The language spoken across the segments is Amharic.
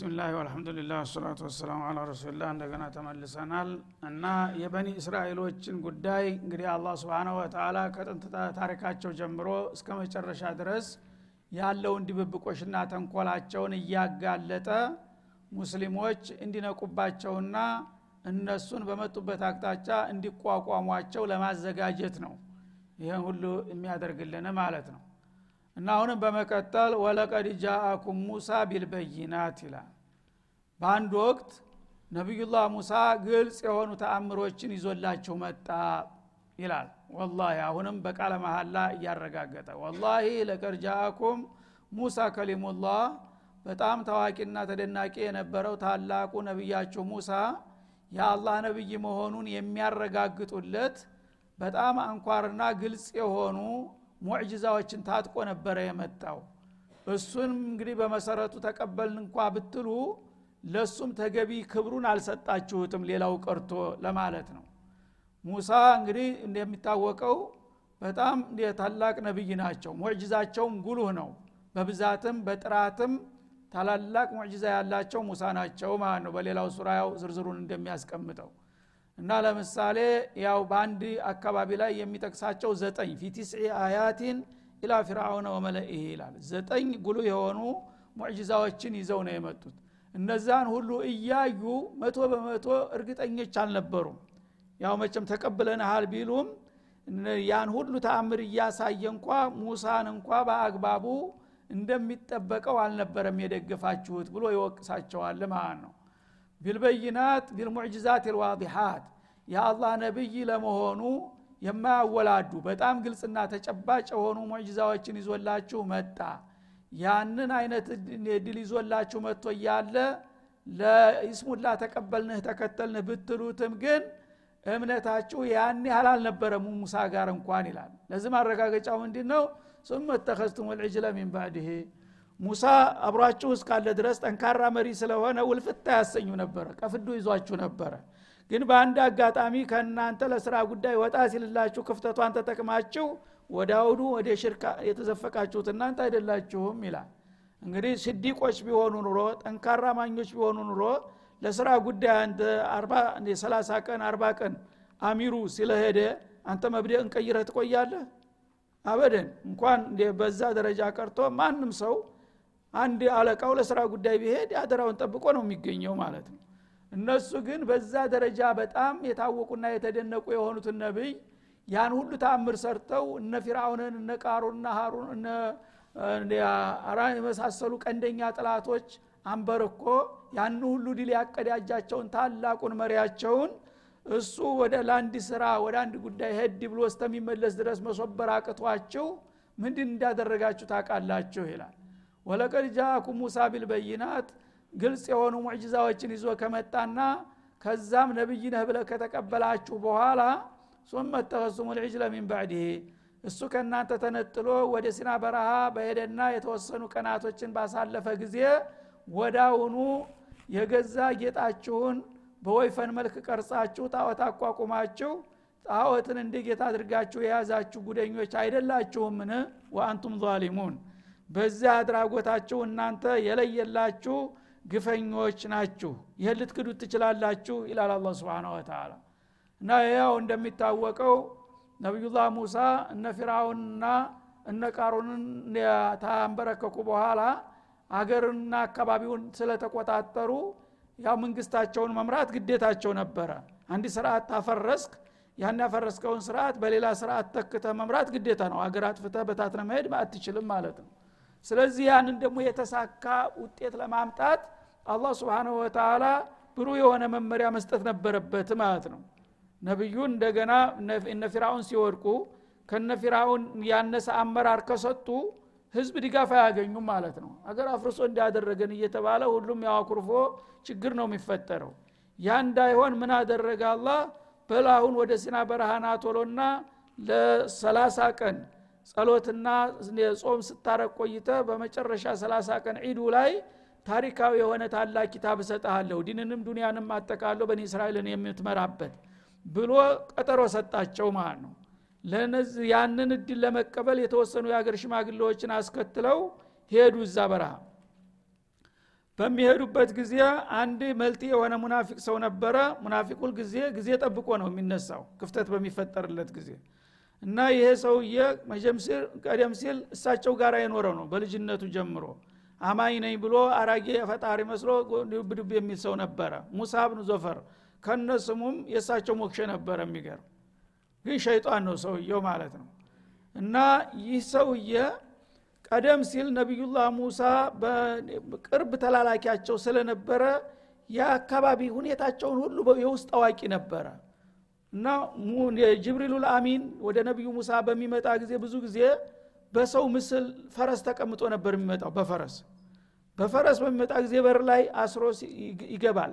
ቢስሚላህ ወልሐምዱሊላህ ወሰላቱ ወሰላሙ አላ ረሱሊላህ። እንደገና ተመልሰናል እና የበኒ እስራኤሎችን ጉዳይ እንግዲህ አላህ ስብንሁ ወተላ ከጥንት ታሪካቸው ጀምሮ እስከ መጨረሻ ድረስ ያለውን ድብብቆሽና ተንኮላቸውን እያጋለጠ ሙስሊሞች እንዲነቁባቸውና እነሱን በመጡበት አቅጣጫ እንዲቋቋሟቸው ለማዘጋጀት ነው ይህን ሁሉ የሚያደርግልን ማለት ነው። እና አሁንም በመቀጠል ወለቀድ ጃአኩም ሙሳ ቢልበይናት ይላል በአንድ ወቅት ነቢዩላህ ሙሳ ግልጽ የሆኑ ተአምሮችን ይዞላቸው መጣ ይላል። ወላሂ አሁንም በቃለ መሀላ እያረጋገጠ ወላሂ ለቀድ ጃአኩም ሙሳ ከሊሙላህ በጣም ታዋቂና ተደናቂ የነበረው ታላቁ ነቢያችሁ ሙሳ የአላህ ነቢይ መሆኑን የሚያረጋግጡለት በጣም አንኳርና ግልጽ የሆኑ ሙዕጅዛዎችን ታጥቆ ነበረ የመጣው። እሱን እንግዲህ በመሰረቱ ተቀበልን እንኳ ብትሉ ለሱም ተገቢ ክብሩን አልሰጣችሁትም ሌላው ቀርቶ ለማለት ነው። ሙሳ እንግዲህ እንደሚታወቀው በጣም ታላቅ ነቢይ ናቸው። ሙዕጅዛቸውም ጉሉህ ነው። በብዛትም በጥራትም ታላላቅ ሙዕጅዛ ያላቸው ሙሳ ናቸው ማለት ነው። በሌላው ሱራ ዝርዝሩን እንደሚያስቀምጠው እና ለምሳሌ ያው በአንድ አካባቢ ላይ የሚጠቅሳቸው ዘጠኝ ፊ ቲስዒ አያቲን ኢላ ፊርአውነ ወመለኢህ ይላል። ዘጠኝ ጉሉ የሆኑ ሙዕጅዛዎችን ይዘው ነው የመጡት እነዛን ሁሉ እያዩ መቶ በመቶ እርግጠኞች አልነበሩም። ያው መቸም ተቀብለንሃል ቢሉም ያን ሁሉ ተአምር እያሳየ እንኳ ሙሳን እንኳ በአግባቡ እንደሚጠበቀው አልነበረም የደገፋችሁት ብሎ ይወቅሳቸዋል ማለት ነው። ቢልበይናት ቢልሙዕጅዛት ልዋዲሓት የአላህ ነቢይ ለመሆኑ የማያወላዱ በጣም ግልጽና ተጨባጭ የሆኑ ሙዕጅዛዎችን ይዞላችሁ መጣ ያንን አይነት ድል ይዞላችሁ መጥቶ እያለ ለኢስሙላ ተቀበልንህ ተከተልንህ ብትሉትም ግን እምነታችሁ ያን ያህል አልነበረም ሙሳ ጋር እንኳን ይላል። ለዚህ ማረጋገጫው ምንድ ነው ሱመ ተኸዝቱም ልዕጅለ ሚን ባዕድህ። ሙሳ አብሯችሁ እስካለ ድረስ ጠንካራ መሪ ስለሆነ ውልፍታ ያሰኙ ነበረ ቀፍዱ ይዟችሁ ነበረ። ግን በአንድ አጋጣሚ ከእናንተ ለስራ ጉዳይ ወጣ ሲልላችሁ ክፍተቷን ተጠቅማችሁ ወደ አውዱ ወደ ሽርካ የተዘፈቃችሁት እናንተ አይደላችሁም ይላል። እንግዲህ ስዲቆች ቢሆኑ ኑሮ ጠንካራ ማኞች ቢሆኑ ኑሮ ለስራ ጉዳይ አንተ ሰላሳ ቀን አርባ ቀን አሚሩ ስለሄደ አንተ መብደእ እንቀይረህ ትቆያለህ? አበደን። እንኳን በዛ ደረጃ ቀርቶ ማንም ሰው አንድ አለቃው ለስራ ጉዳይ ቢሄድ አደራውን ጠብቆ ነው የሚገኘው ማለት ነው። እነሱ ግን በዛ ደረጃ በጣም የታወቁና የተደነቁ የሆኑትን ነቢይ ያን ሁሉ ተአምር ሰርተው እነ ፊርአውንን እነ ቃሩንና ሀሩን አራን የመሳሰሉ ቀንደኛ ጥላቶች አንበርኮ ያን ሁሉ ድል ያቀዳጃቸውን ታላቁን መሪያቸውን እሱ ወደ ለአንድ ስራ ወደ አንድ ጉዳይ ሄድ ብሎ እስከሚመለስ ድረስ መሶበር አቅቷችሁ ምንድን እንዳደረጋችሁ ታውቃላችሁ ይላል። ወለቀድ ጃአኩም ሙሳ ቢልበይናት ግልጽ የሆኑ ሙዕጅዛዎችን ይዞ ከመጣና ከዛም ነቢይ ነህ ብለ ከተቀበላችሁ በኋላ ሱመ ተኸሱሙ ልዕጅለ ሚን ባዕድህ እሱ ከእናንተ ተነጥሎ ወደ ሲና በረሃ በሄደና የተወሰኑ ቀናቶችን ባሳለፈ ጊዜ ወዳውኑ የገዛ ጌጣችሁን በወይፈን መልክ ቀርጻችሁ ጣዖት አቋቁማችሁ ጣዖትን እንደ ጌታ አድርጋችሁ የያዛችሁ ጉደኞች አይደላችሁምን? ወአንቱም ዛሊሙን። በዚያ አድራጎታችሁ እናንተ የለየላችሁ ግፈኞች ናችሁ። ይህን ልትክዱት ትችላላችሁ ይላል አላ ስብን ወተላ እና ያው እንደሚታወቀው ነቢዩላህ ሙሳ እነ ፊራውንና እነ ቃሩንን ታንበረከኩ በኋላ አገርና አካባቢውን ስለተቆጣጠሩ ያው መንግስታቸውን መምራት ግዴታቸው ነበረ። አንድ ስርዓት ታፈረስክ ያን ያፈረስከውን ስርዓት በሌላ ስርዓት ተክተ መምራት ግዴታ ነው። አገር አጥፍተ በታትነ መሄድ አትችልም ማለት ነው። ስለዚህ ያንን ደግሞ የተሳካ ውጤት ለማምጣት አላህ ስብንሁ ወተላ ብሩ የሆነ መመሪያ መስጠት ነበረበት ማለት ነው ነቢዩን እንደገና እነ ፊራውን ሲወድቁ ከነ ፊራውን ያነሰ አመራር ከሰጡ ህዝብ ድጋፍ አያገኙም ማለት ነው። አገር አፍርሶ እንዳያደረገን እየተባለ ሁሉም ያዋኩርፎ ችግር ነው የሚፈጠረው። ያ እንዳይሆን ምን አደረገ አላህ? በላሁን ወደ ሲና በረሃና ቶሎና ለሰላሳ ቀን ጸሎትና ጾም ስታረቅ ቆይተ በመጨረሻ ሰላሳ ቀን ዒዱ ላይ ታሪካዊ የሆነ ታላቅ ኪታብ እሰጠሃለሁ ዲንንም ዱንያንም አጠቃለሁ። በኒ እስራኤልን የምትመራበት ብሎ ቀጠሮ ሰጣቸው ማለት ነው። ለነዚህ ያንን እድል ለመቀበል የተወሰኑ የሀገር ሽማግሌዎችን አስከትለው ሄዱ እዛ በረሃ። በሚሄዱበት ጊዜ አንድ መልቲ የሆነ ሙናፊቅ ሰው ነበረ። ሙናፊቅ ሁል ጊዜ ጊዜ ጠብቆ ነው የሚነሳው ክፍተት በሚፈጠርለት ጊዜ። እና ይሄ ሰውዬ ቀደም ሲል እሳቸው ጋር የኖረ ነው በልጅነቱ ጀምሮ። አማኝ ነኝ ብሎ አራጌ ፈጣሪ መስሎ ዱብ የሚል ሰው ነበረ። ሙሳ ብን ዞፈር ከነ ስሙም የእሳቸው ሞክሸ ነበረ የሚገርም። ግን ሸይጣን ነው ሰውየው ማለት ነው። እና ይህ ሰውዬ ቀደም ሲል ነቢዩላህ ሙሳ በቅርብ ተላላኪያቸው ስለነበረ የአካባቢ ሁኔታቸውን ሁሉ የውስጥ አዋቂ ነበረ። እና ጅብሪሉል አሚን ወደ ነቢዩ ሙሳ በሚመጣ ጊዜ ብዙ ጊዜ በሰው ምስል ፈረስ ተቀምጦ ነበር የሚመጣው በፈረስ። በፈረስ በሚመጣ ጊዜ በር ላይ አስሮ ይገባል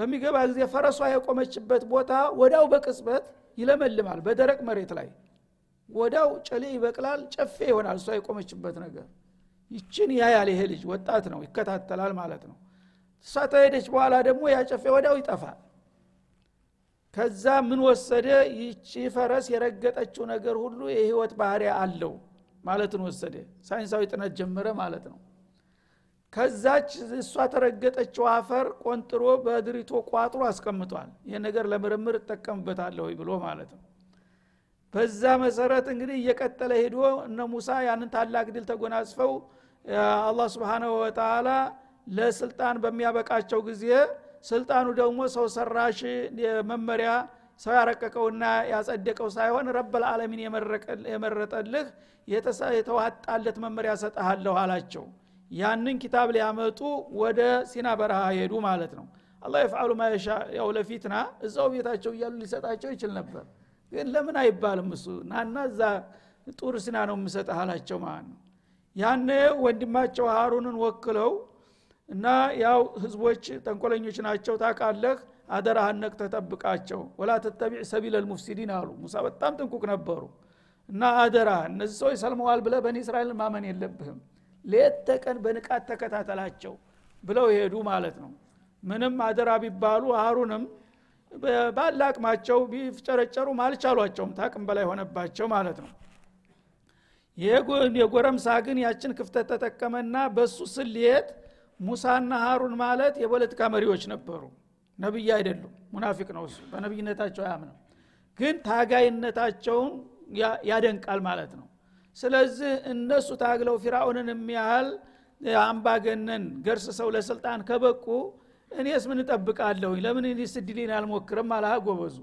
በሚገባ ጊዜ ፈረሷ የቆመችበት ቦታ ወዳው በቅጽበት ይለመልማል በደረቅ መሬት ላይ። ወዳው ጨሌ ይበቅላል ጨፌ ይሆናል እሷ የቆመችበት ነገር። ይችን ያያል ይሄ ልጅ ወጣት ነው ይከታተላል ማለት ነው። እሷ ተሄደች በኋላ ደግሞ ያ ጨፌ ወዳው ይጠፋል። ከዛ ምን ወሰደ? ይቺ ፈረስ የረገጠችው ነገር ሁሉ የህይወት ባህሪያ አለው ማለትን ወሰደ። ሳይንሳዊ ጥነት ጀመረ ማለት ነው ከዛች እሷ ተረገጠችው አፈር ቆንጥሮ በድሪቶ ቋጥሮ አስቀምጧል። ይህ ነገር ለምርምር እጠቀምበታለሁ ብሎ ማለት ነው። በዛ መሰረት እንግዲህ እየቀጠለ ሄዶ እነ ሙሳ ያንን ታላቅ ድል ተጎናጽፈው አላህ ስብንሁ ወተላ ለስልጣን በሚያበቃቸው ጊዜ ስልጣኑ ደግሞ ሰው ሰራሽ መመሪያ ሰው ያረቀቀውና ያጸደቀው ሳይሆን ረበል ዓለሚን የመረጠልህ የተዋጣለት መመሪያ ሰጠሃለሁ አላቸው ያንን ኪታብ ሊያመጡ ወደ ሲና በረሃ ሄዱ ማለት ነው። አላህ የፍዓሉ ማየሻ ያው ለፊትና እዛው ቤታቸው እያሉ ሊሰጣቸው ይችል ነበር። ግን ለምን አይባልም እሱ? ናና እዛ ጡር ሲና ነው የምሰጠህ አላቸው ማለት ነው። ያነ ወንድማቸው ሀሩንን ወክለው እና ያው ህዝቦች ተንኮለኞች ናቸው ታቃለህ አደራህን ነቅተህ ጠብቃቸው ወላ ተተቢዕ ሰቢል ልሙፍሲዲን አሉ። ሙሳ በጣም ጥንቁቅ ነበሩ። እና አደራ እነዚህ ሰዎች ሰልመዋል ብለ በኒ እስራኤል ማመን የለብህም ሌት ተቀን በንቃት ተከታተላቸው ብለው ይሄዱ ማለት ነው። ምንም አደራ ቢባሉ አሩንም ባለ አቅማቸው ቢፍጨረጨሩም አልቻሏቸውም ታቅም በላይ ሆነባቸው ማለት ነው። የጎረምሳ ግን ያችን ክፍተት ተጠቀመና በሱ ስልየት ሙሳና ሀሩን ማለት የፖለቲካ መሪዎች ነበሩ። ነቢይ አይደሉም ሙናፊቅ ነው እሱ። በነቢይነታቸው አያምነው ግን ታጋይነታቸውን ያደንቃል ማለት ነው ስለዚህ እነሱ ታግለው ፊራውንን የሚያህል አምባገነን ገርስ ሰው ለስልጣን ከበቁ እኔስ ምን እጠብቃለሁ ለምን እኔስ እድሌን አልሞክርም? አላህ ጎበዙ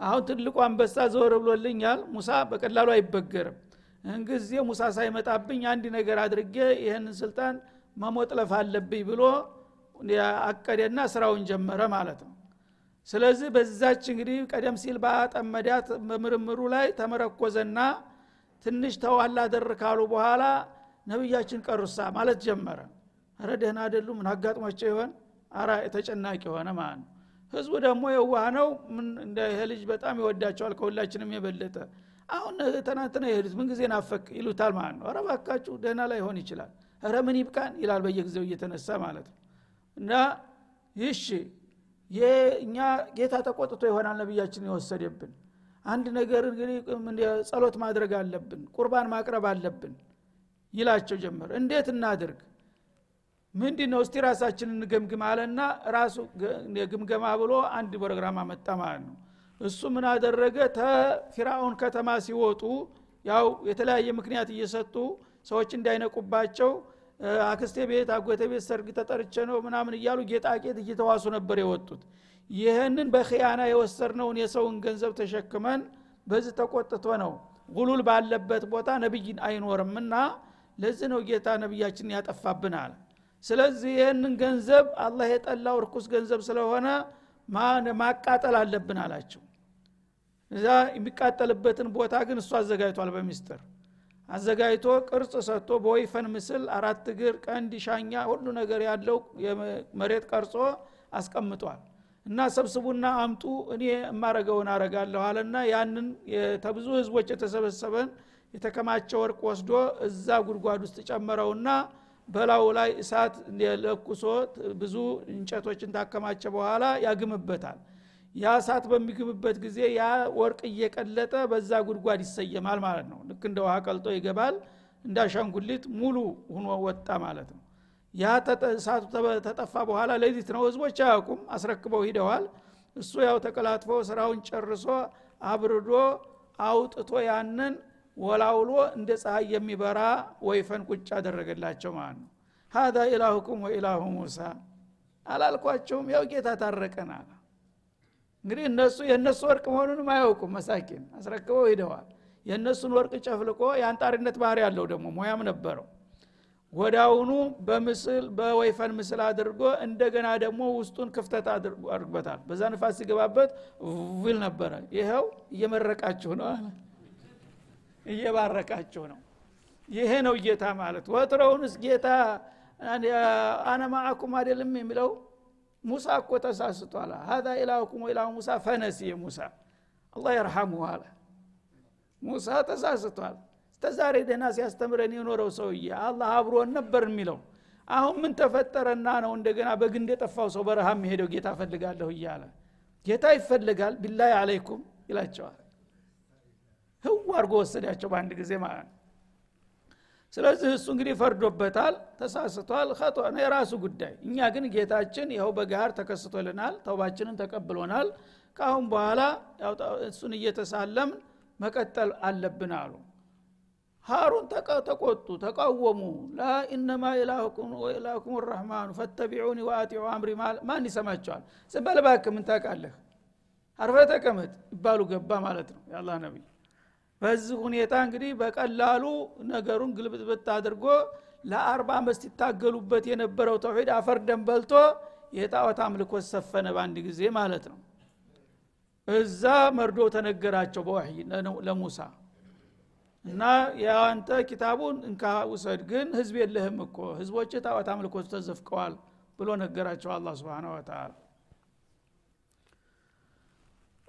አሁን ትልቁ አንበሳ ዘወር ብሎልኛል። ሙሳ በቀላሉ አይበገርም። እንጊዜ ሙሳ ሳይመጣብኝ አንድ ነገር አድርጌ ይህንን ስልጣን መሞጥለፍ አለብኝ ብሎ አቀደና ስራውን ጀመረ ማለት ነው። ስለዚህ በዛች እንግዲህ ቀደም ሲል በአጠመዳት በምርምሩ ላይ ተመረኮዘና ትንሽ ተዋላ ደር ካሉ በኋላ ነቢያችን ቀሩሳ ማለት ጀመረ። አረ ደህና አደሉ ምን አጋጥሟቸው ይሆን? አራ ተጨናቂ የሆነ ማለት ነው። ህዝቡ ደግሞ የዋህ ነው። ይሄ ልጅ በጣም ይወዳቸዋል ከሁላችንም የበለጠ። አሁን ትናንትና የሄዱት ምን ጊዜ ናፈቅ ይሉታል ማለት ነው። ረ ደህና ላይ ይሆን ይችላል። ረ ምን ይብቃን ይላል በየጊዜው እየተነሳ ማለት ነው። እና ይሽ እኛ ጌታ ተቆጥቶ ይሆናል ነቢያችን የወሰደብን አንድ ነገር እንግዲህ ጸሎት ማድረግ አለብን ቁርባን ማቅረብ አለብን ይላቸው ጀመር። እንዴት እናድርግ? ምንድ ነው እስቲ ራሳችን እንገምግም አለና ራሱ ግምገማ ብሎ አንድ ፕሮግራም አመጣ ማለት ነው። እሱ ምን አደረገ? ተፊራውን ከተማ ሲወጡ ያው የተለያየ ምክንያት እየሰጡ ሰዎች እንዳይነቁባቸው አክስቴ ቤት አጎቴ ቤት ሰርግ ተጠርቸ ነው ምናምን እያሉ ጌጣጌጥ እየተዋሱ ነበር የወጡት ይህንን በክያና የወሰድነውን የሰውን ገንዘብ ተሸክመን በዚህ ተቆጥቶ ነው ጉሉል ባለበት ቦታ ነቢይ አይኖርምና ለዚህ ነው ጌታ ነቢያችን ያጠፋብን አለ ስለዚህ ይህንን ገንዘብ አላህ የጠላው ርኩስ ገንዘብ ስለሆነ ማቃጠል አለብን አላቸው። እዛ የሚቃጠልበትን ቦታ ግን እሱ አዘጋጅቷል በሚስጥር። አዘጋጅቶ ቅርጽ ሰጥቶ በወይፈን ምስል አራት እግር ቀንድ ሻኛ ሁሉ ነገር ያለው መሬት ቀርጾ አስቀምጧል እና ሰብስቡና አምጡ እኔ የማረገውን አረጋለሁ አለና ያንን ተብዙ ህዝቦች የተሰበሰበን የተከማቸ ወርቅ ወስዶ እዛ ጉድጓድ ውስጥ ጨመረውና በላዩ ላይ እሳት ለኩሶ ብዙ እንጨቶችን ታከማቸ በኋላ ያግምበታል። ያ እሳት በሚግምበት ጊዜ ያ ወርቅ እየቀለጠ በዛ ጉድጓድ ይሰየማል ማለት ነው። ልክ እንደ ውሃ ቀልጦ ይገባል እንደ አሻንጉሊት ሙሉ ሁኖ ወጣ ማለት ነው ያ እሳቱ ተጠፋ በኋላ ሌሊት ነው። ህዝቦች አያውቁም። አስረክበው ሂደዋል። እሱ ያው ተቀላጥፎ ስራውን ጨርሶ አብርዶ አውጥቶ ያንን ወላውሎ እንደ ፀሐይ የሚበራ ወይፈን ቁጭ አደረገላቸው ማለት ነው። ሀዛ ኢላሁኩም ወኢላሁ ሙሳ አላልኳቸውም። ያው ጌታ ታረቀን አለ። እንግዲህ እነሱ የእነሱ ወርቅ መሆኑንም አያውቁም መሳኪን። አስረክበው ሂደዋል። የእነሱን ወርቅ ጨፍልቆ የአንጣሪነት ባህር ያለው ደግሞ ሙያም ነበረው ወዳውኑ በምስል በወይፈን ምስል አድርጎ እንደገና ደግሞ ውስጡን ክፍተት አድርጎበታል በዛ ንፋስ ሲገባበት ቪል ነበረ። ይኸው እየመረቃችሁ ነው። እየባረቃችሁ ነው። ይሄ ነው ጌታ ማለት። ወትረውንስ ጌታ አነ ማአኩም አይደለም የሚለው ሙሳ እኮ ተሳስቷል። ሀዛ ኢላሁኩም ወኢላሁ ሙሳ ፈነሲ ሙሳ። አላህ የርሐሙ አለ። ሙሳ ተሳስቷል እስከዛሬ ደህና ሲያስተምረን የኖረው ሰውዬ አላህ አብሮን ነበር የሚለው። አሁን ምን ተፈጠረና ነው እንደገና በግንድ የጠፋው ሰው በረሃ የሚሄደው? ጌታ ፈልጋለሁ እያለ ጌታ ይፈልጋል። ቢላይ አለይኩም ይላቸዋል። ህው አድርጎ ወሰዳቸው በአንድ ጊዜ ማለት ነው። ስለዚህ እሱ እንግዲህ ፈርዶበታል ተሳስቷል። ከጦ የራሱ ጉዳይ። እኛ ግን ጌታችን ይኸው በጋር ተከስቶልናል ተውባችንን ተቀብሎናል። ካአሁን በኋላ እሱን እየተሳለምን መቀጠል አለብን አሉ ሃሩን ተቆጡ ተቃወሙ። ላኢነማ ኢላሁኩም ረህማኑ ፈተቢዑኒ ወአጢዑ አምሪ ማን ይሰማቸዋል? ስበልባክ ምን ታቃለህ አርፈ ተቀመጥ ይባሉ ገባ ማለት ነው የአላህ ነቢይ በዚህ ሁኔታ እንግዲህ በቀላሉ ነገሩን ግልብጥብጥ አድርጎ ለአርባ አመት ሲታገሉበት የነበረው ተውሂድ አፈር ደም በልቶ የጣዖት አምልኮት ሰፈነ በአንድ ጊዜ ማለት ነው። እዛ መርዶ ተነገራቸው በወህይ ለሙሳ እና የአንተ ኪታቡን እንካ ውሰድ ግን ህዝብ የለህም እኮ። ህዝቦች ጣዖት አምልኮት ተዘፍቀዋል ብሎ ነገራቸው አላ ስብን ወተላ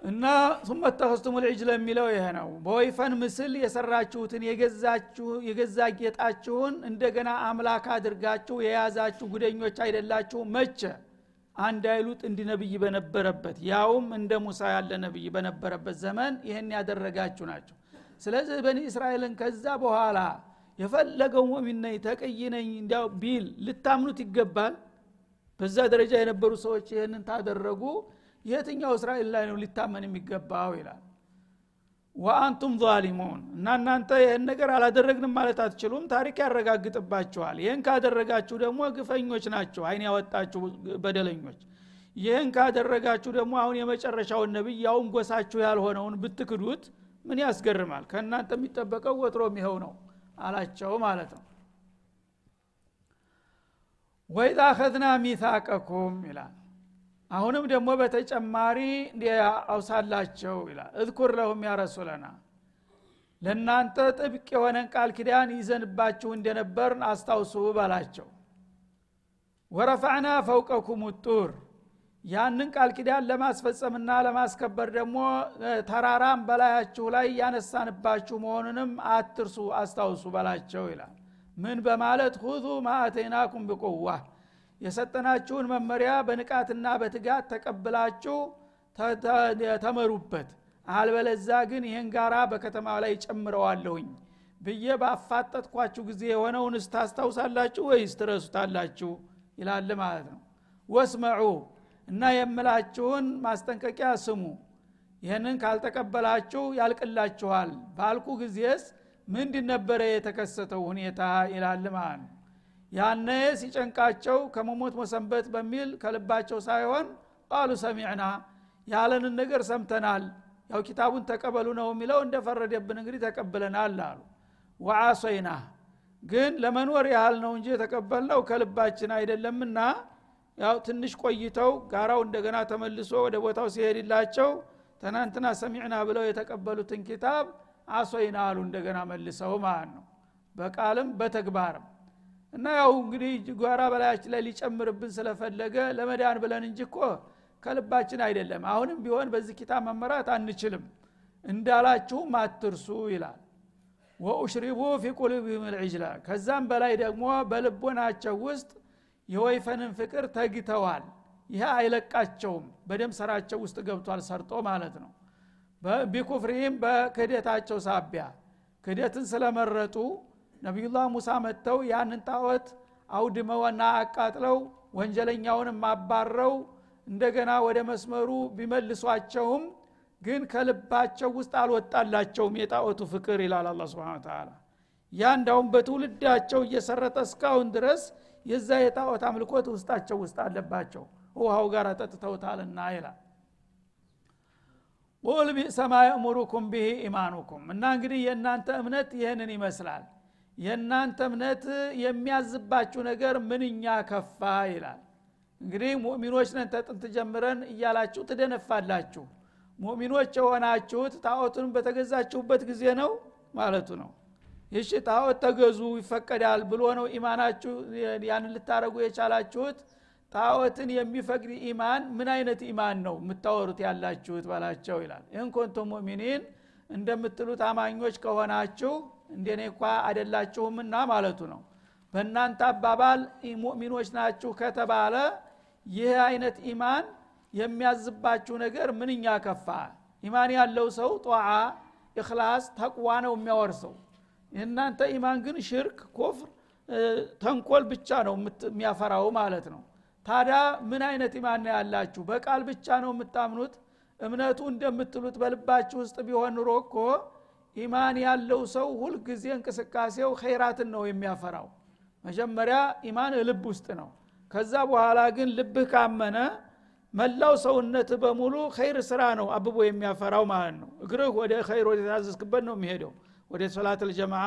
እና ثم ተኸስቱሙ ልዕጅለ የሚለው ይሄ ነው። በወይፈን ምስል የሰራችሁትን የገዛ ጌጣችሁን እንደገና አምላክ አድርጋችሁ የያዛችሁ ጉደኞች አይደላችሁ። መቼ? አንድ አይሉት እንዲ ነብይ በነበረበት ያውም እንደ ሙሳ ያለ ነብይ በነበረበት ዘመን ይህን ያደረጋችሁ ናቸው ስለዚህ በኒ እስራኤልን ከዛ በኋላ የፈለገው ሙሚን ነኝ እንዲያው ቢል ልታምኑት ይገባል። በዛ ደረጃ የነበሩ ሰዎች ይህንን ታደረጉ። የትኛው እስራኤል ላይ ነው ሊታመን የሚገባው ይላል። ወአንቱም ዛሊሙን እና እናንተ ይህን ነገር አላደረግንም ማለት አትችሉም ታሪክ ያረጋግጥባችኋል። ይህን ካደረጋችሁ ደግሞ ግፈኞች ናቸው አይን ያወጣችሁ በደለኞች። ይህን ካደረጋችሁ ደግሞ አሁን የመጨረሻውን ነቢይ ያውን ጎሳችሁ ያልሆነውን ብትክዱት ምን ያስገርማል? ከእናንተ የሚጠበቀው ወትሮ የሚኸው ነው አላቸው ማለት ነው። ወይዛ አኸዝና ሚታቀኩም ይላል። አሁንም ደግሞ በተጨማሪ አውሳላቸው ይላል። እዝኩር ለሁም ያረሱለና ለእናንተ ጥብቅ የሆነን ቃል ኪዳን ይዘንባችሁ እንደነበርን አስታውሱ በላቸው። ወረፋዕና ፈውቀኩም ጡር ያንን ቃል ኪዳን ለማስፈጸምና ለማስከበር ደግሞ ተራራም በላያችሁ ላይ ያነሳንባችሁ መሆኑንም አትርሱ አስታውሱ በላቸው ይላል። ምን በማለት ሁዙ ማአተይናኩም ብቁዋ የሰጠናችሁን መመሪያ በንቃትና በትጋት ተቀብላችሁ ተመሩበት። አልበለዛ ግን ይህን ጋራ በከተማ ላይ ጨምረዋለሁኝ ብዬ ባፋጠጥኳችሁ ጊዜ የሆነውን ስታስታውሳላችሁ ወይስ ትረሱታላችሁ? ይላል ማለት ነው። ወስመዑ እና የምላችሁን ማስጠንቀቂያ ስሙ። ይህንን ካልተቀበላችሁ ያልቅላችኋል። ባልኩ ጊዜስ ምንድን ነበረ የተከሰተው ሁኔታ ይላል ማለት ያነ ሲጨንቃቸው ከመሞት መሰንበት በሚል ከልባቸው ሳይሆን ቃሉ ሰሚዕና ያለንን ነገር ሰምተናል። ያው ኪታቡን ተቀበሉ ነው የሚለው እንደፈረደብን እንግዲህ ተቀብለናል አሉ። ወአሶይና ግን ለመኖር ያህል ነው እንጂ የተቀበልነው ከልባችን አይደለምና ያው ትንሽ ቆይተው ጋራው እንደገና ተመልሶ ወደ ቦታው ሲሄድላቸው ትናንትና ሰሚዕና ብለው የተቀበሉትን ኪታብ አሶይና አሉ እንደገና መልሰው ማለት ነው። በቃልም በተግባርም እና ያው እንግዲህ ጓራ በላያችን ላይ ሊጨምርብን ስለፈለገ ለመዳን ብለን እንጂ እኮ ከልባችን አይደለም። አሁንም ቢሆን በዚህ ኪታብ መመራት አንችልም። እንዳላችሁም አትርሱ ይላል። ወኡሽሪቡ ፊ ቁሉቢህም ልዕጅላ ከዛም በላይ ደግሞ በልቦናቸው ውስጥ የወይፈንን ፍቅር ተግተዋል። ይህ አይለቃቸውም። በደም ሰራቸው ውስጥ ገብቷል ሰርጦ ማለት ነው። ቢኩፍሪህም በክህደታቸው ሳቢያ ክህደትን ስለመረጡ ነቢዩላህ ሙሳ መጥተው ያንን ጣዖት አውድመውና አቃጥለው ወንጀለኛውንም አባረው እንደገና ወደ መስመሩ ቢመልሷቸውም ግን ከልባቸው ውስጥ አልወጣላቸውም የጣዖቱ ፍቅር ይላል አላ ስብን ተላ ያ እንዳውም በትውልዳቸው እየሰረጠ እስካሁን ድረስ የዛ የጣዖት አምልኮት ውስጣቸው ውስጥ አለባቸው። ውሃው ጋር ጠጥተውታልና ይላል። ቁል ቢእሰ ማ የእሙሩኩም ብሂ ኢማኑኩም። እና እንግዲህ የእናንተ እምነት ይህንን ይመስላል። የእናንተ እምነት የሚያዝባችሁ ነገር ምንኛ ከፋ ይላል። እንግዲህ ሙእሚኖች ነን ተጥንት ጀምረን እያላችሁ ትደነፋላችሁ። ሙእሚኖች የሆናችሁት ጣዖቱን በተገዛችሁበት ጊዜ ነው ማለቱ ነው ይሽ ጣዖት ተገዙ ይፈቀዳል ብሎ ነው ኢማናችሁ ያንን ልታረጉ የቻላችሁት? ጣዖትን የሚፈቅድ ኢማን ምን አይነት ኢማን ነው የምታወሩት ያላችሁት? በላቸው ይላል። ይህን ኮንቱም ሙእሚኒን እንደምትሉት አማኞች ከሆናችሁ እንደኔ እንኳ አደላችሁምና ማለቱ ነው። በእናንተ አባባል ሙእሚኖች ናችሁ ከተባለ ይህ አይነት ኢማን የሚያዝባችሁ ነገር ምንኛ ከፋ? ኢማን ያለው ሰው ጧዓ እክላስ ተቅዋ ነው የሚያወርሰው የእናንተ ኢማን ግን ሽርክ ኮፍር ተንኮል ብቻ ነው የሚያፈራው ማለት ነው። ታዲያ ምን አይነት ኢማን ያላችሁ? በቃል ብቻ ነው የምታምኑት? እምነቱ እንደምትሉት በልባችሁ ውስጥ ቢሆን ኑሮ እኮ ኢማን ያለው ሰው ሁልጊዜ እንቅስቃሴው ኸይራትን ነው የሚያፈራው። መጀመሪያ ኢማን ልብ ውስጥ ነው። ከዛ በኋላ ግን ልብህ ካመነ መላው ሰውነት በሙሉ ኸይር ስራ ነው አብቦ የሚያፈራው ማለት ነው። እግርህ ወደ ኸይር ወደ ታዘዝክበት ነው የሚሄደው ወደ ሶላት ልጀማዓ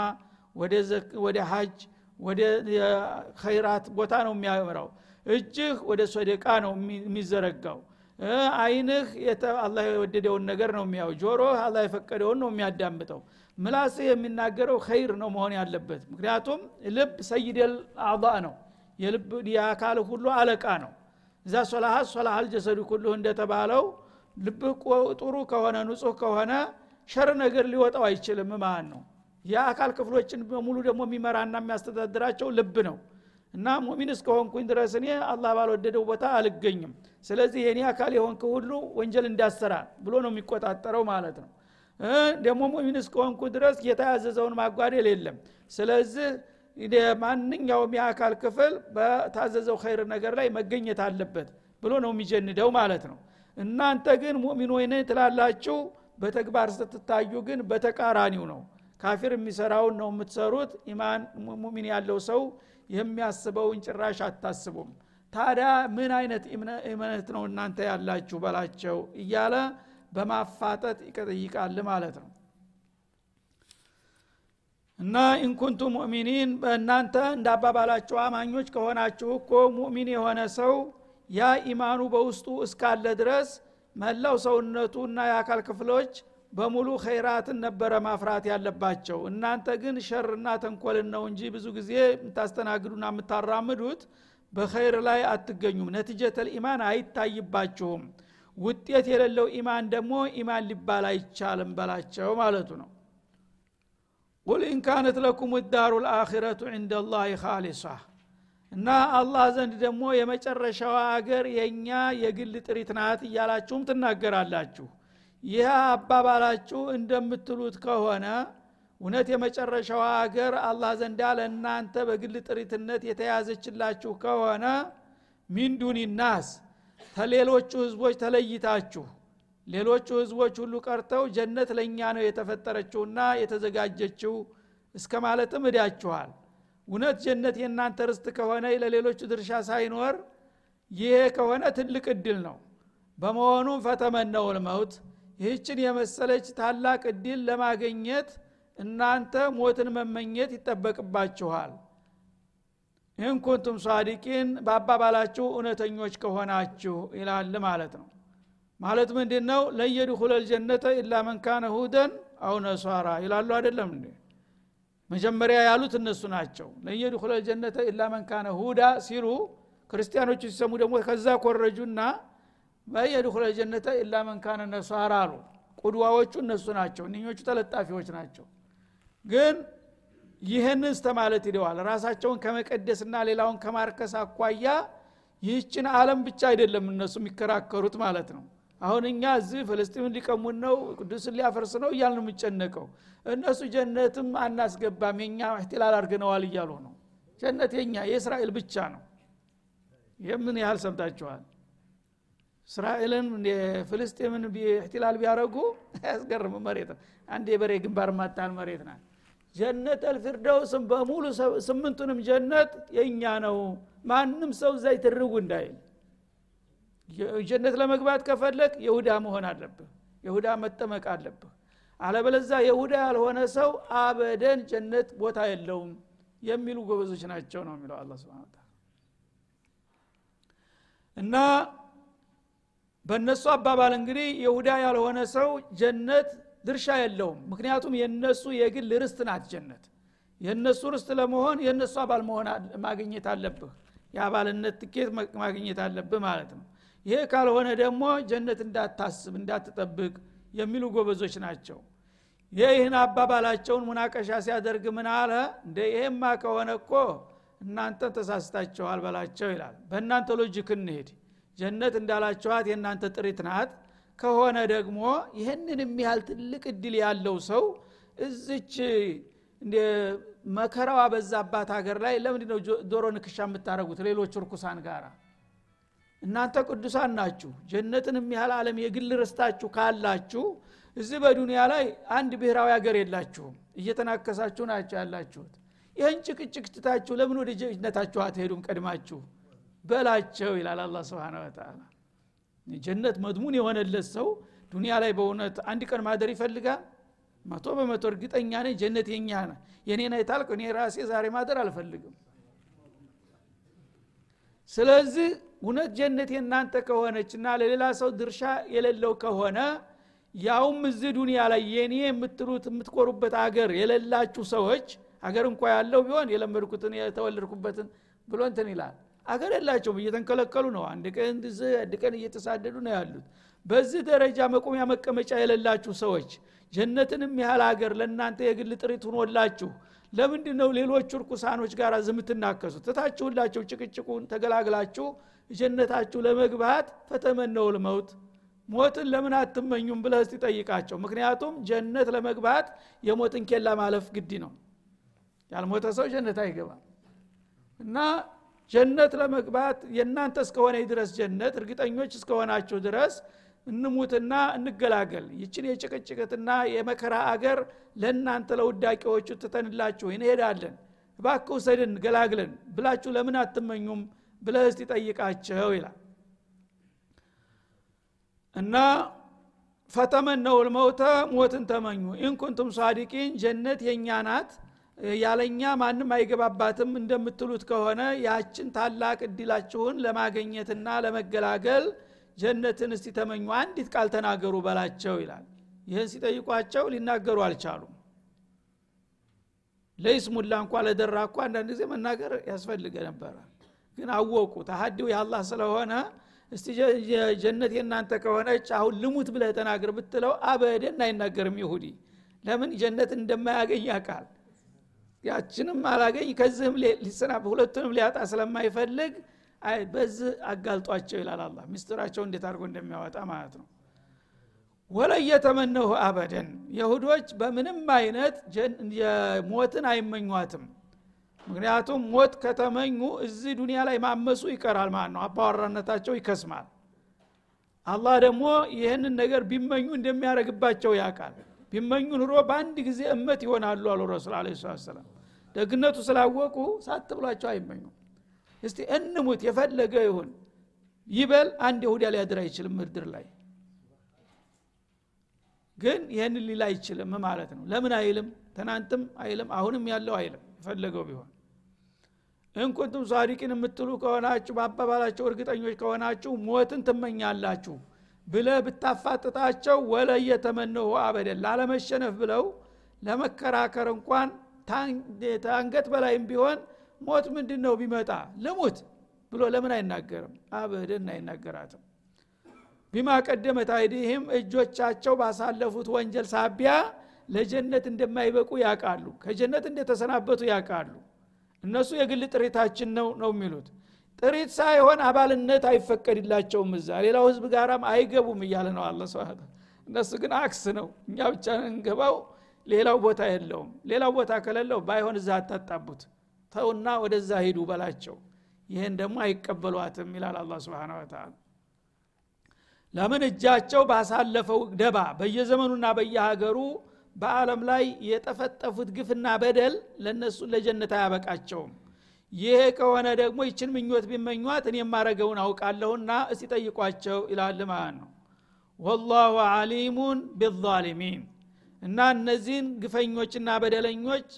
ወደ ሀጅ ወደ ኸይራት ቦታ ነው የሚያምራው እጅህ ወደ ሶደቃ ነው የሚዘረጋው። አይንህ አላህ የወደደውን ነገር ነው የሚያው። ጆሮ አላህ የፈቀደውን ነው የሚያዳምጠው። ምላስህ የሚናገረው ኸይር ነው መሆን ያለበት። ምክንያቱም ልብ ሰይደል አዕض ነው። የልብ የአካል ሁሉ አለቃ ነው። إذا صلحت صلح الجسد كله እንደተባለው ልብህ ጥሩ ከሆነ ንጹህ ከሆነ ሸር ነገር ሊወጣው አይችልም። ማለት ነው የአካል ክፍሎችን በሙሉ ደግሞ የሚመራና የሚያስተዳድራቸው ልብ ነው። እና ሙሚን እስከሆንኩኝ ድረስ እኔ አላህ ባልወደደው ቦታ አልገኝም። ስለዚህ የኔ አካል የሆንክ ሁሉ ወንጀል እንዳሰራ ብሎ ነው የሚቆጣጠረው ማለት ነው። ደግሞ ሙሚን እስከሆንኩ ድረስ ጌታ ያዘዘውን ማጓደል የለም። ስለዚህ ማንኛውም የአካል ክፍል በታዘዘው ኸይር ነገር ላይ መገኘት አለበት ብሎ ነው የሚጀንደው ማለት ነው። እናንተ ግን ሙሚን ወይነ ትላላችሁ በተግባር ስትታዩ ግን በተቃራኒው ነው። ካፊር የሚሰራውን ነው የምትሰሩት። ኢማን ሙሚን ያለው ሰው የሚያስበውን ጭራሽ አታስቡም። ታዲያ ምን አይነት እምነት ነው እናንተ ያላችሁ በላቸው እያለ በማፋጠጥ ይጠይቃል ማለት ነው። እና إن كنتم مؤمنين በእናንተ እንዳባባላችሁ አማኞች ከሆናችሁ እኮ ሙእሚን የሆነ ሰው ያ ኢማኑ በውስጡ እስካለ ድረስ መላው ሰውነቱ እና የአካል ክፍሎች በሙሉ ኸይራትን ነበረ ማፍራት ያለባቸው። እናንተ ግን ሸርና ተንኮልን ነው እንጂ ብዙ ጊዜ የምታስተናግዱና የምታራምዱት በኸይር ላይ አትገኙም። نتيجة الإيمان አይታይባችሁም። ውጤት የሌለው ኢማን ደግሞ ኢማን ሊባል አይቻልም በላቸው ማለቱ ነው። ቁል ኢንካነት ለኩም ዳሩ ልአኪረቱ ዕንደ ላህ ካሊሳ እና አላህ ዘንድ ደግሞ የመጨረሻዋ አገር የእኛ የግል ጥሪት ናት እያላችሁም ትናገራላችሁ። ይህ አባባላችሁ እንደምትሉት ከሆነ እውነት የመጨረሻዋ አገር አላህ ዘንዳ ለእናንተ በግል ጥሪትነት የተያዘችላችሁ ከሆነ ሚንዱኒ ናስ ተሌሎቹ ህዝቦች ተለይታችሁ ሌሎቹ ህዝቦች ሁሉ ቀርተው ጀነት ለእኛ ነው የተፈጠረችውና የተዘጋጀችው እስከ ማለትም እዳችኋል እውነት ጀነት የእናንተ ርስት ከሆነ ለሌሎቹ ድርሻ ሳይኖር ይሄ ከሆነ ትልቅ እድል ነው። በመሆኑም ፈተመነው ልመውት ይህችን የመሰለች ታላቅ እድል ለማገኘት እናንተ ሞትን መመኘት ይጠበቅባችኋል። ይህን ኩንቱም ሷዲቂን በአባባላችሁ እውነተኞች ከሆናችሁ ይላል ማለት ነው። ማለት ምንድ ነው ለየድኩለ ልጀነተ ኢላ መንካነ ሁደን አው ነሷራ ይላሉ አይደለም እንዴ መጀመሪያ ያሉት እነሱ ናቸው። ለየድኩለ ልጀነተ ኢላ መንካነ ሁዳ ሲሉ ክርስቲያኖቹ ሲሰሙ ደግሞ ከዛ ኮረጁና ለየድኩለ ልጀነተ ኢላ መንካነ ነሷራ አሉ። ቁድዋዎቹ እነሱ ናቸው። እነኞቹ ተለጣፊዎች ናቸው። ግን ይህንን እስተ ማለት ሂደዋል ራሳቸውን ከመቀደስና ሌላውን ከማርከስ አኳያ ይህችን አለም ብቻ አይደለም እነሱ የሚከራከሩት ማለት ነው አሁን እኛ እዚህ ፍልስጢምን ሊቀሙን ነው ቅዱስን ሊያፈርስ ነው እያል ነው የሚጨነቀው እነሱ ጀነትም አናስገባም የኛ እህትላል አርገነዋል እያሉ ነው። ጀነት የኛ የእስራኤል ብቻ ነው። የምን ያህል ሰምታችኋል? እስራኤልን ፍልስጤምን ኢህቲላል ቢያደረጉ አያስገርም መሬት። አንድ የበሬ ግንባር ማታል መሬት ናት። ጀነት አልፊርደውስም በሙሉ ስምንቱንም ጀነት የእኛ ነው። ማንም ሰው እዛ ይትርጉ እንዳይል ጀነት ለመግባት ከፈለግ የሁዳ መሆን አለብህ የሁዳ መጠመቅ አለብህ። አለበለዛ የሁዳ ያልሆነ ሰው አበደን ጀነት ቦታ የለውም የሚሉ ጎበዞች ናቸው ነው የሚለው አላ ስብን እና በእነሱ አባባል እንግዲህ የሁዳ ያልሆነ ሰው ጀነት ድርሻ የለውም። ምክንያቱም የነሱ የግል ርስት ናት ጀነት። የእነሱ ርስት ለመሆን የእነሱ አባል መሆን ማግኘት አለብህ። የአባልነት ትኬት ማግኘት አለብህ ማለት ነው ይሄ ካልሆነ ደግሞ ጀነት እንዳታስብ እንዳትጠብቅ የሚሉ ጎበዞች ናቸው። ይህን አባባላቸውን ሙናቀሻ ሲያደርግ ምን አለ? እንደ ይሄማ ከሆነ እኮ እናንተን ተሳስታችኋል በላቸው ይላል። በእናንተ logic እንሄድ ጀነት እንዳላችኋት የእናንተ ጥሪት ናት። ከሆነ ደግሞ ይህንን የሚያህል ትልቅ እድል ያለው ሰው እዝች መከራዋ በዛባት ሀገር ላይ ለምንድ ነው ዶሮ ንክሻ የምታደረጉት ሌሎች እርኩሳን ጋር እናንተ ቅዱሳን ናችሁ። ጀነትን የሚያህል ዓለም የግል ርስታችሁ ካላችሁ እዚህ በዱንያ ላይ አንድ ብሔራዊ ሀገር የላችሁም። እየተናከሳችሁ ናቸው ያላችሁት። ይህን ጭቅጭቅ ትታችሁ ለምን ወደ ጀነታችሁ አትሄዱም? ቀድማችሁ በላቸው ይላል አላ ስብን ወተላ ጀነት መድሙን የሆነለት ሰው ዱንያ ላይ በእውነት አንድ ቀን ማደር ይፈልጋል? መቶ በመቶ እርግጠኛ ነኝ ጀነት የኛ ነ የኔን አይታልቅ እኔ ራሴ ዛሬ ማደር አልፈልግም። ስለዚህ እውነት ጀነት የእናንተ ከሆነች እና ለሌላ ሰው ድርሻ የሌለው ከሆነ ያውም እዚህ ዱንያ ላይ የኔ የምትሉት የምትቆሩበት አገር የሌላችሁ ሰዎች አገር እንኳ ያለው ቢሆን የለመድኩትን የተወለድኩበትን ብሎ እንትን ይላል። አገር የላቸውም እየተንከለከሉ ነው። አንድ ቀን አንድ ቀን እየተሳደዱ ነው ያሉት። በዚህ ደረጃ መቆሚያ መቀመጫ የሌላችሁ ሰዎች ጀነትንም ያህል አገር ለእናንተ የግል ጥሪት ሁኖላችሁ ለምንድ ነው ሌሎቹ እርኩሳኖች ጋር ዝምትናከሱ ትታችሁላቸው ጭቅጭቁን ተገላግላችሁ ጀነታችሁ ለመግባት ፈተመነው ልመውት ሞትን ለምን አትመኙም ብለህ እስቲ ጠይቃቸው። ምክንያቱም ጀነት ለመግባት የሞትን ኬላ ማለፍ ግድ ነው። ያልሞተ ሰው ጀነት አይገባም። እና ጀነት ለመግባት የእናንተ እስከሆነ ድረስ ጀነት እርግጠኞች እስከሆናችሁ ድረስ እንሙትና እንገላገል። ይችን የጭቅጭቅትና የመከራ አገር ለእናንተ ለውዳቂዎቹ ትተንላችሁ እንሄዳለን። እባክህ ውሰድን ገላግለን ብላችሁ ለምን አትመኙም ብለህ እስቲ ጠይቃቸው ይላል። እና ፈተመነው ልመውተ ሞትን ተመኙ። ኢንኩንቱም ሳዲቂን ጀነት የእኛ ናት። ያለኛ ማንም አይገባባትም እንደምትሉት ከሆነ ያችን ታላቅ እድላችሁን ለማገኘትና ለመገላገል ጀነትን እስቲ ተመኙ አንዲት ቃል ተናገሩ በላቸው ይላል። ይህን ሲጠይቋቸው ሊናገሩ አልቻሉም። ለይስሙላ እንኳ ለደራ እኳ አንዳንድ ጊዜ መናገር ያስፈልገ ነበረ ግን አወቁ። ተሀዲው የአላህ ስለሆነ እስቲ ጀነት የእናንተ ከሆነች አሁን ልሙት ብለህ ተናገር ብትለው አበደን አይናገርም ይሁዲ። ለምን ጀነት እንደማያገኝ ያውቃል። ያችንም አላገኝ ከዚህም ሊሰና ሁለቱንም ሊያጣ ስለማይፈልግ በዚህ አጋልጧቸው ይላል አላ ምስጢራቸው እንዴት አድርጎ እንደሚያወጣ ማለት ነው። ወለየተመነሁ አበደን። የሁዶች በምንም አይነት ሞትን አይመኟትም ምክንያቱም ሞት ከተመኙ እዚህ ዱኒያ ላይ ማመሱ ይቀራል ማለት ነው። አባዋራነታቸው ይከስማል። አላህ ደግሞ ይህንን ነገር ቢመኙ እንደሚያደረግባቸው ያውቃል። ቢመኙ ኑሮ በአንድ ጊዜ እመት ይሆናሉ አሉ ረሱል አለ ሰላም ደግነቱ ስላወቁ ሳት ብሏቸው አይመኙም። እስቲ እንሙት የፈለገ ይሁን ይበል። አንድ ይሁዳ ሊያድር አይችልም ምድር ላይ። ግን ይህን ሊል አይችልም ማለት ነው። ለምን አይልም? ትናንትም አይልም አሁንም ያለው አይልም። የፈለገው ቢሆን እንኩንቱም ሳዲቂን የምትሉ ከሆናችሁ በአባባላቸው እርግጠኞች ከሆናችሁ ሞትን ትመኛላችሁ ብለ ብታፋጥጣቸው ወለየተመነሁ አበደን ላለመሸነፍ ብለው ለመከራከር እንኳን ታንገት በላይም ቢሆን ሞት ምንድን ነው ቢመጣ? ልሙት ብሎ ለምን አይናገርም? አበደን አይናገራትም። ቢማ ቀደመት አይዲህም እጆቻቸው ባሳለፉት ወንጀል ሳቢያ ለጀነት እንደማይበቁ ያውቃሉ። ከጀነት እንደተሰናበቱ ያውቃሉ እነሱ የግል ጥሪታችን ነው ነው የሚሉት። ጥሪት ሳይሆን አባልነት አይፈቀድላቸውም እዛ። ሌላው ህዝብ ጋራም አይገቡም እያለ ነው አለ እነሱ ግን አክስ ነው። እኛ ብቻ እንገባው ሌላው ቦታ የለውም። ሌላው ቦታ ከሌለው ባይሆን እዛ አታጣቡት። ተውና ወደዛ ሂዱ በላቸው። ይህን ደግሞ አይቀበሏትም ይላል አላ ስብን ወተላ ለምን እጃቸው ባሳለፈው ደባ በየዘመኑና በየሀገሩ በአለም ላይ የጠፈጠፉት ግፍና በደል ለነሱ ለጀነት አያበቃቸውም። ይሄ ከሆነ ደግሞ ይችን ምኞት ቢመኟት እኔ የማረገውን አውቃለሁና እስቲ ጠይቋቸው ይላል ማለት ነው። ወላሁ አሊሙን ቢዛሊሚን እና እነዚህን ግፈኞችና በደለኞች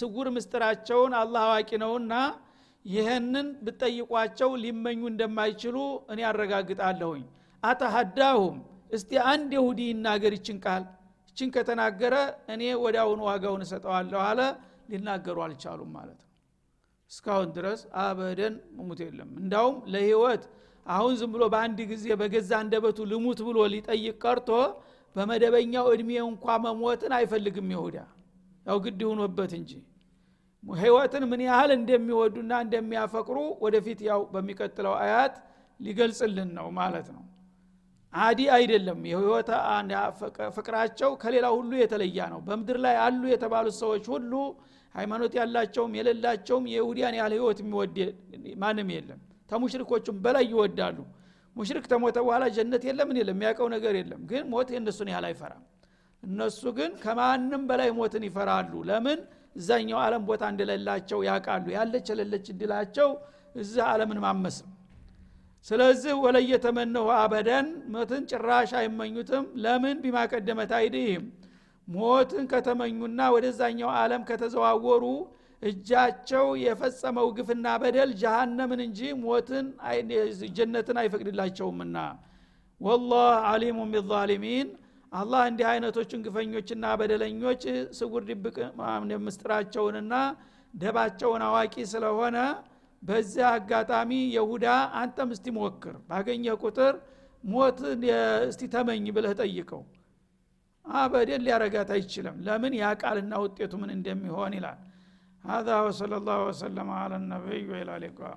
ስጉር ምስጥራቸውን አላህ አዋቂ ነውና ይህንን ብጠይቋቸው ሊመኙ እንደማይችሉ እኔ ያረጋግጣለሁኝ አተሀዳሁም እስቲ አንድ የሁዲ ይናገር ይችን ቃል ይችን ከተናገረ እኔ ወዲያውኑ ዋጋውን እሰጠዋለሁ አለ። ሊናገሩ አልቻሉም ማለት ነው። እስካሁን ድረስ አበደን ሙት የለም። እንዳውም ለህይወት አሁን ዝም ብሎ በአንድ ጊዜ በገዛ አንደበቱ ልሙት ብሎ ሊጠይቅ ቀርቶ በመደበኛው እድሜ እንኳ መሞትን አይፈልግም ይሁዳ። ያው ግድ ሁኖበት እንጂ ህይወትን ምን ያህል እንደሚወዱና እንደሚያፈቅሩ ወደፊት ያው በሚቀጥለው አያት ሊገልጽልን ነው ማለት ነው አዲ አይደለም። የህይወት ፍቅራቸው ከሌላ ሁሉ የተለያ ነው። በምድር ላይ አሉ የተባሉት ሰዎች ሁሉ ሃይማኖት ያላቸውም የሌላቸውም የይሁዲያን ያህል ህይወት የሚወድ ማንም የለም። ተሙሽሪኮቹም በላይ ይወዳሉ። ሙሽሪክ ተሞተ በኋላ ጀነት የለም የለም የሚያውቀው ነገር የለም። ግን ሞት የእነሱን ያህል አይፈራም። እነሱ ግን ከማንም በላይ ሞትን ይፈራሉ። ለምን? እዛኛው ዓለም ቦታ እንደሌላቸው ያውቃሉ። ያለች የሌለች እድላቸው እዚህ ዓለምን ማመስ ነው ስለዚህ ወለየተመነሁ አበደን ሞትን ጭራሽ አይመኙትም። ለምን ቢማቀደመት አይድህም ሞትን ከተመኙና ወደዛኛው ዓለም ከተዘዋወሩ እጃቸው የፈጸመው ግፍና በደል ጀሃነምን እንጂ ሞትን ጀነትን አይፈቅድላቸውምና። ወላህ አሊሙን ቢዛሊሚን። አላህ እንዲህ አይነቶችን ግፈኞችና በደለኞች ስጉር ድብቅ ምስጥራቸውንና ደባቸውን አዋቂ ስለሆነ በዚህ አጋጣሚ የሁዳ አንተም እስቲ ሞክር ባገኘ ቁጥር ሞት እስቲ ተመኝ ብለህ ጠይቀው አበደን ሊያረጋት አይችልም ለምን ያ ቃልና ውጤቱ ምን እንደሚሆን ይላል هذا وصلى الله وسلم على النبي وإلى اللقاء